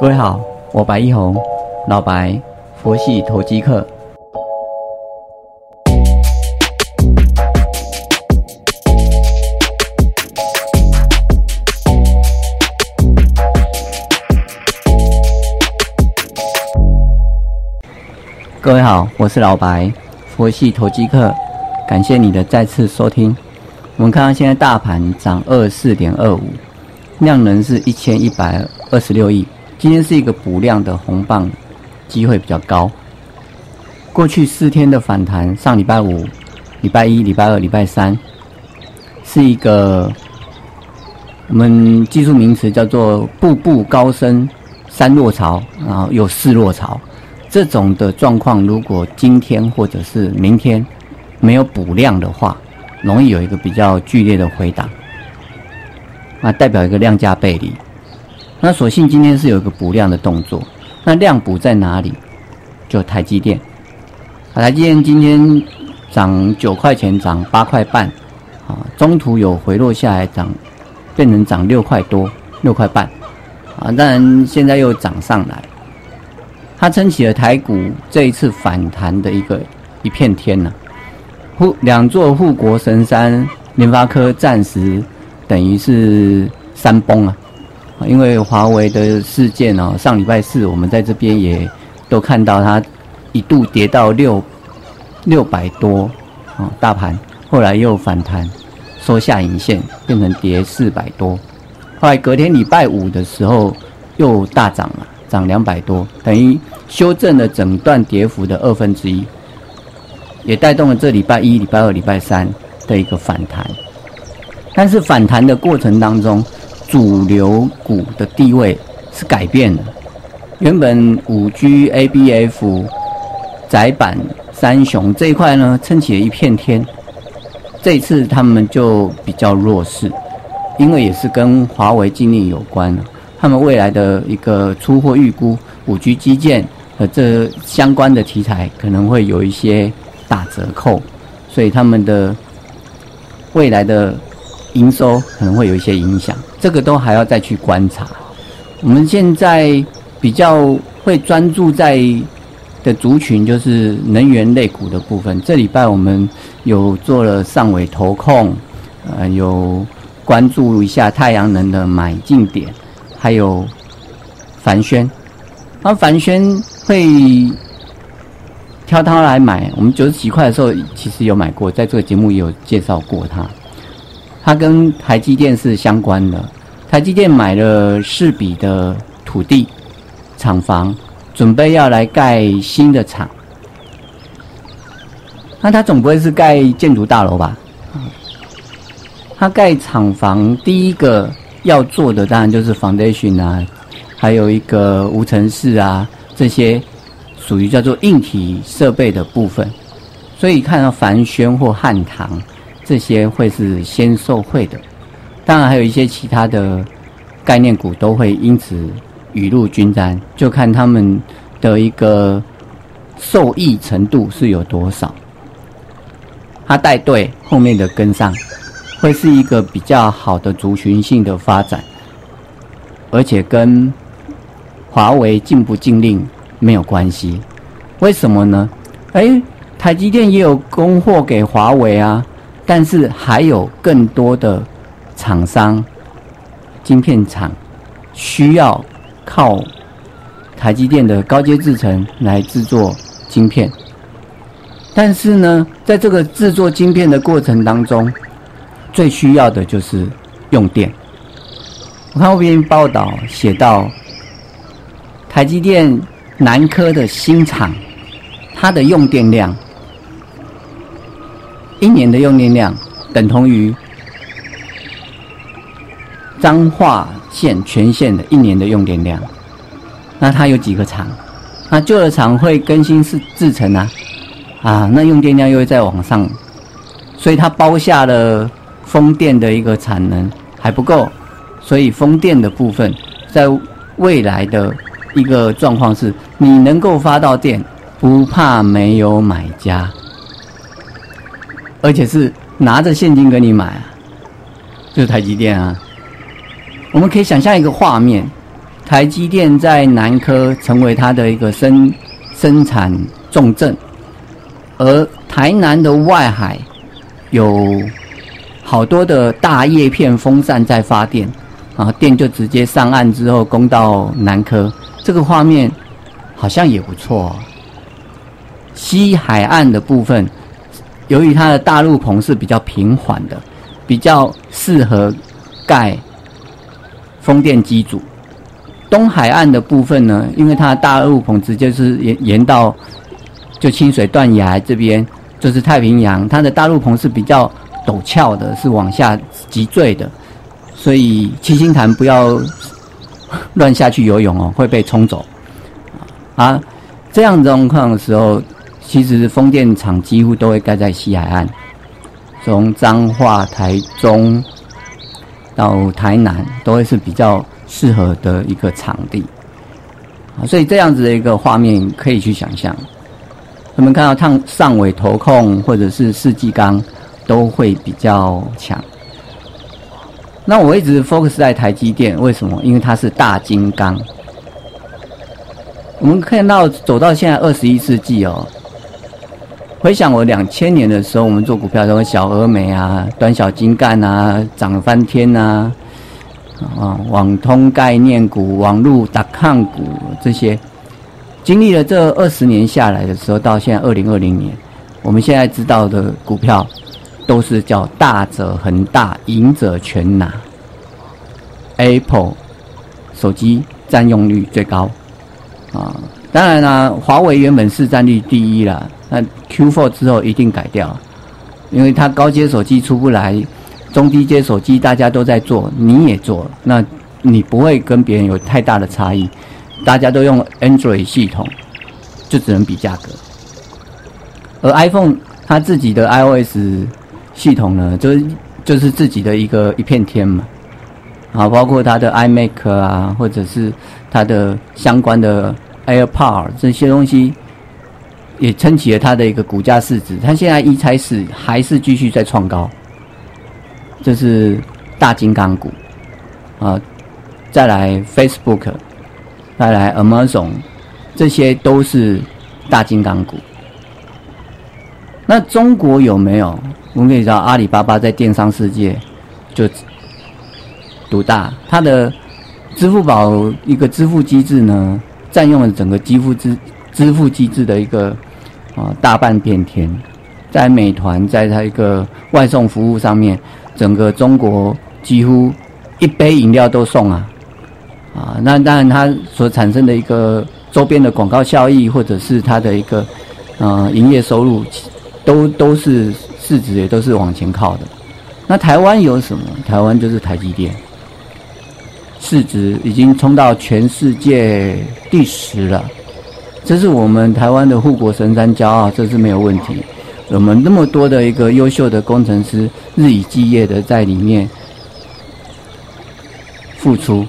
各位好，我白一红，老白，佛系投机客。各位好，我是老白，佛系投机客，感谢你的再次收听。我们看到现在大盘涨二四点二五，量能是一千一百二十六亿。今天是一个补量的红棒，机会比较高。过去四天的反弹，上礼拜五、礼拜一、礼拜二、礼拜三，是一个我们技术名词叫做“步步高升三落潮”，然后又四落潮。这种的状况，如果今天或者是明天没有补量的话，容易有一个比较剧烈的回档，那，代表一个量价背离。那所幸今天是有一个补量的动作，那量补在哪里？就台积电，台积电今天涨九块钱，涨八块半，啊，中途有回落下来，涨变成涨六块多，六块半，啊，当然现在又涨上来。它撑起了台股这一次反弹的一个一片天呢。护两座护国神山，联发科暂时等于是山崩啊。因为华为的事件哦，上礼拜四我们在这边也都看到它一度跌到六六百多啊，大盘后来又反弹收下影线，变成跌四百多。后来隔天礼拜五的时候又大涨了。涨两百多，等于修正了整段跌幅的二分之一，也带动了这礼拜一、礼拜二、礼拜三的一个反弹。但是反弹的过程当中，主流股的地位是改变了。原本五 G、ABF、窄板、三雄这一块呢，撑起了一片天。这次他们就比较弱势，因为也是跟华为禁令有关了。他们未来的一个出货预估，五 G 基建和这相关的题材可能会有一些打折扣，所以他们的未来的营收可能会有一些影响，这个都还要再去观察。我们现在比较会专注在的族群就是能源类股的部分。这礼拜我们有做了上尾投控，呃，有关注一下太阳能的买进点。还有凡轩，那凡轩会挑它来买。我们九十几块的时候，其实有买过，在这个节目也有介绍过它。它跟台积电是相关的，台积电买了四笔的土地厂房，准备要来盖新的厂。那它总不会是盖建筑大楼吧？它盖厂房第一个。要做的当然就是 foundation 啊，还有一个无尘室啊，这些属于叫做硬体设备的部分。所以看到凡轩或汉唐这些会是先受惠的，当然还有一些其他的概念股都会因此雨露均沾，就看他们的一个受益程度是有多少。他带队后面的跟上。会是一个比较好的族群性的发展，而且跟华为禁不禁令没有关系。为什么呢？哎，台积电也有供货给华为啊，但是还有更多的厂商、晶片厂需要靠台积电的高阶制程来制作晶片。但是呢，在这个制作晶片的过程当中，最需要的就是用电。我看后边报道写到，台积电南科的新厂，它的用电量，一年的用电量等同于彰化县全县的一年的用电量。那它有几个厂？那旧的厂会更新是制成啊，啊，那用电量又会再往上，所以它包下了。风电的一个产能还不够，所以风电的部分在未来的一个状况是，你能够发到电，不怕没有买家，而且是拿着现金给你买啊，就是台积电啊。我们可以想象一个画面，台积电在南科成为它的一个生生产重镇，而台南的外海有好多的大叶片风扇在发电，啊，电就直接上岸之后供到南科，这个画面好像也不错。西海岸的部分，由于它的大陆棚是比较平缓的，比较适合盖风电机组。东海岸的部分呢，因为它的大陆棚直接是沿沿到就清水断崖这边，就是太平洋，它的大陆棚是比较陡峭的，是往下急坠的，所以七星潭不要乱下去游泳哦，会被冲走。啊，这样状况的时候。其实风电场几乎都会盖在西海岸，从彰化、台中到台南，都会是比较适合的一个场地。啊，所以这样子的一个画面可以去想象。我们看到烫上尾投控或者是世纪钢都会比较强。那我一直 focus 在台积电，为什么？因为它是大金刚。我们看到走到现在二十一世纪哦。回想我两千年的时候，我们做股票，什么小峨眉啊、短小精干啊、涨翻天呐，啊，网通概念股、网络打抗股这些，经历了这二十年下来的时候，到现在二零二零年，我们现在知道的股票，都是叫大者恒大，赢者全拿。Apple 手机占用率最高，啊，当然啦，华为原本市占率第一了。那 Q4 之后一定改掉，因为它高阶手机出不来，中低阶手机大家都在做，你也做，那你不会跟别人有太大的差异，大家都用 Android 系统，就只能比价格。而 iPhone 它自己的 iOS 系统呢，就是就是自己的一个一片天嘛，啊，包括它的 iMac 啊，或者是它的相关的 AirPod 这些东西。也撑起了它的一个股价市值，它现在一拆四还是继续在创高，这是大金刚股啊，再来 Facebook，再来 Amazon，这些都是大金刚股。那中国有没有？我们可以知道，阿里巴巴在电商世界就独大，它的支付宝一个支付机制呢，占用了整个支付支支付机制的一个。啊，大半边天，在美团在它一个外送服务上面，整个中国几乎一杯饮料都送啊，啊，那当然它所产生的一个周边的广告效益，或者是它的一个呃营业收入，都都是市值也都是往前靠的。那台湾有什么？台湾就是台积电，市值已经冲到全世界第十了。这是我们台湾的护国神山骄傲，这是没有问题。我们那么多的一个优秀的工程师，日以继夜的在里面付出，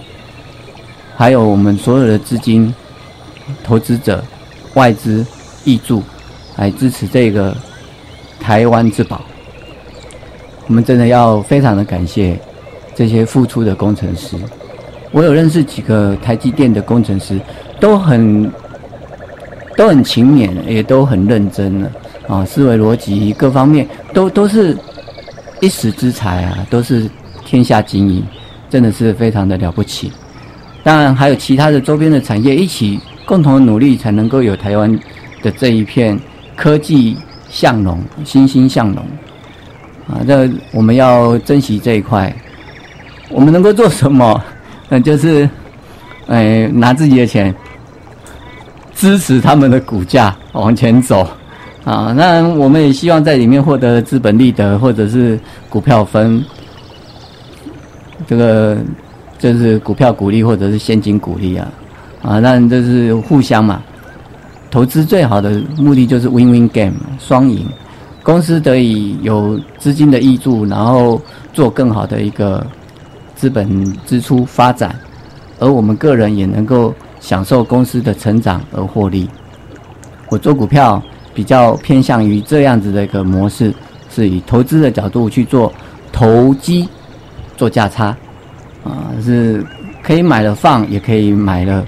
还有我们所有的资金、投资者、外资挹注来支持这个台湾之宝。我们真的要非常的感谢这些付出的工程师。我有认识几个台积电的工程师，都很。都很勤勉，也都很认真了啊！思维逻辑各方面都都是一时之才啊，都是天下精英，真的是非常的了不起。当然还有其他的周边的产业一起共同努力，才能够有台湾的这一片科技向荣、欣欣向荣啊！这我们要珍惜这一块。我们能够做什么？就是哎，拿自己的钱。支持他们的股价往前走，啊，那我们也希望在里面获得资本利得或者是股票分，这个就是股票股利或者是现金股利啊，啊，那这是互相嘛，投资最好的目的就是 win-win game 双赢，公司得以有资金的挹注，然后做更好的一个资本支出发展，而我们个人也能够。享受公司的成长而获利，我做股票比较偏向于这样子的一个模式，是以投资的角度去做投机，做价差，啊，是可以买了放，也可以买了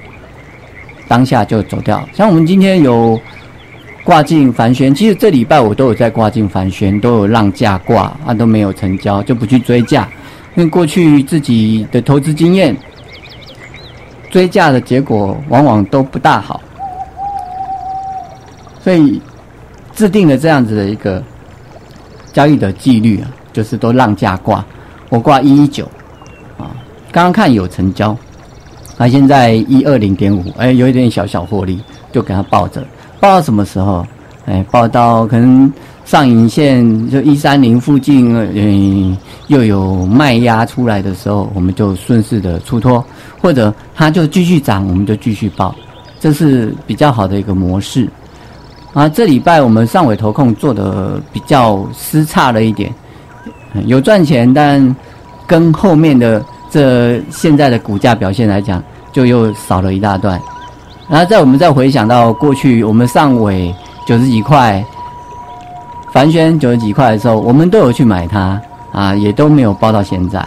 当下就走掉。像我们今天有挂进凡轩，其实这礼拜我都有在挂进凡轩，都有让价挂啊，都没有成交，就不去追价，因为过去自己的投资经验，追价的结果往往都不大好，所以制定了这样子的一个交易的纪律啊，就是都让价挂，我挂一一九啊。刚刚看有成交，啊，现在一二零点五，哎，有一点小小获利，就给他抱着，抱到什么时候？哎，抱到可能上影线就一三零附近，嗯，又有卖压出来的时候，我们就顺势的出脱，或者它就继续涨，我们就继续报，这是比较好的一个模式。啊，这礼拜我们上尾投控做的比较失差了一点，有赚钱，但跟后面的。这现在的股价表现来讲，就又少了一大段。然后在我们再回想到过去，我们上尾九十几块，凡轩九十几块的时候，我们都有去买它啊，也都没有包到现在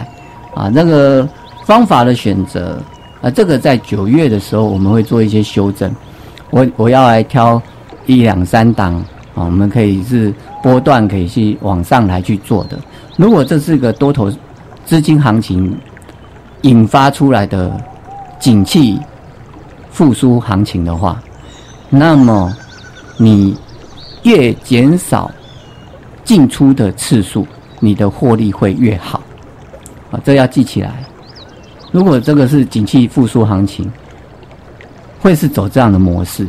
啊。那个方法的选择啊，这个在九月的时候我们会做一些修正。我我要来挑一两三档啊，我们可以是波段可以去往上来去做的。如果这是个多头资金行情。引发出来的景气复苏行情的话，那么你越减少进出的次数，你的获利会越好啊！这要记起来。如果这个是景气复苏行情，会是走这样的模式，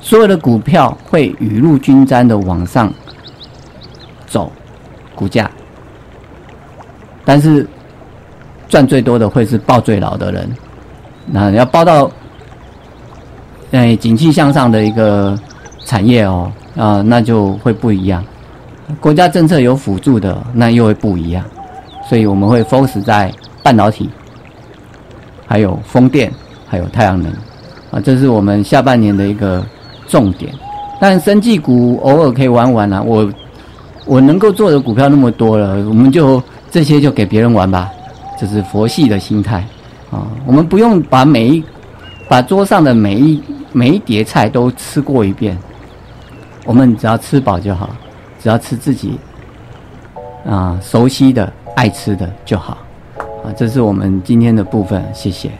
所有的股票会雨露均沾的往上走，股价，但是。赚最多的会是抱最老的人，那要抱到，哎，景气向上的一个产业哦，啊，那就会不一样。国家政策有辅助的，那又会不一样。所以我们会 focus 在半导体，还有风电，还有太阳能，啊，这是我们下半年的一个重点。但生技股偶尔可以玩玩啊，我我能够做的股票那么多了，我们就这些就给别人玩吧。这是佛系的心态啊！我们不用把每一把桌上的每一每一碟菜都吃过一遍，我们只要吃饱就好，只要吃自己啊熟悉的、爱吃的就好啊！这是我们今天的部分，谢谢。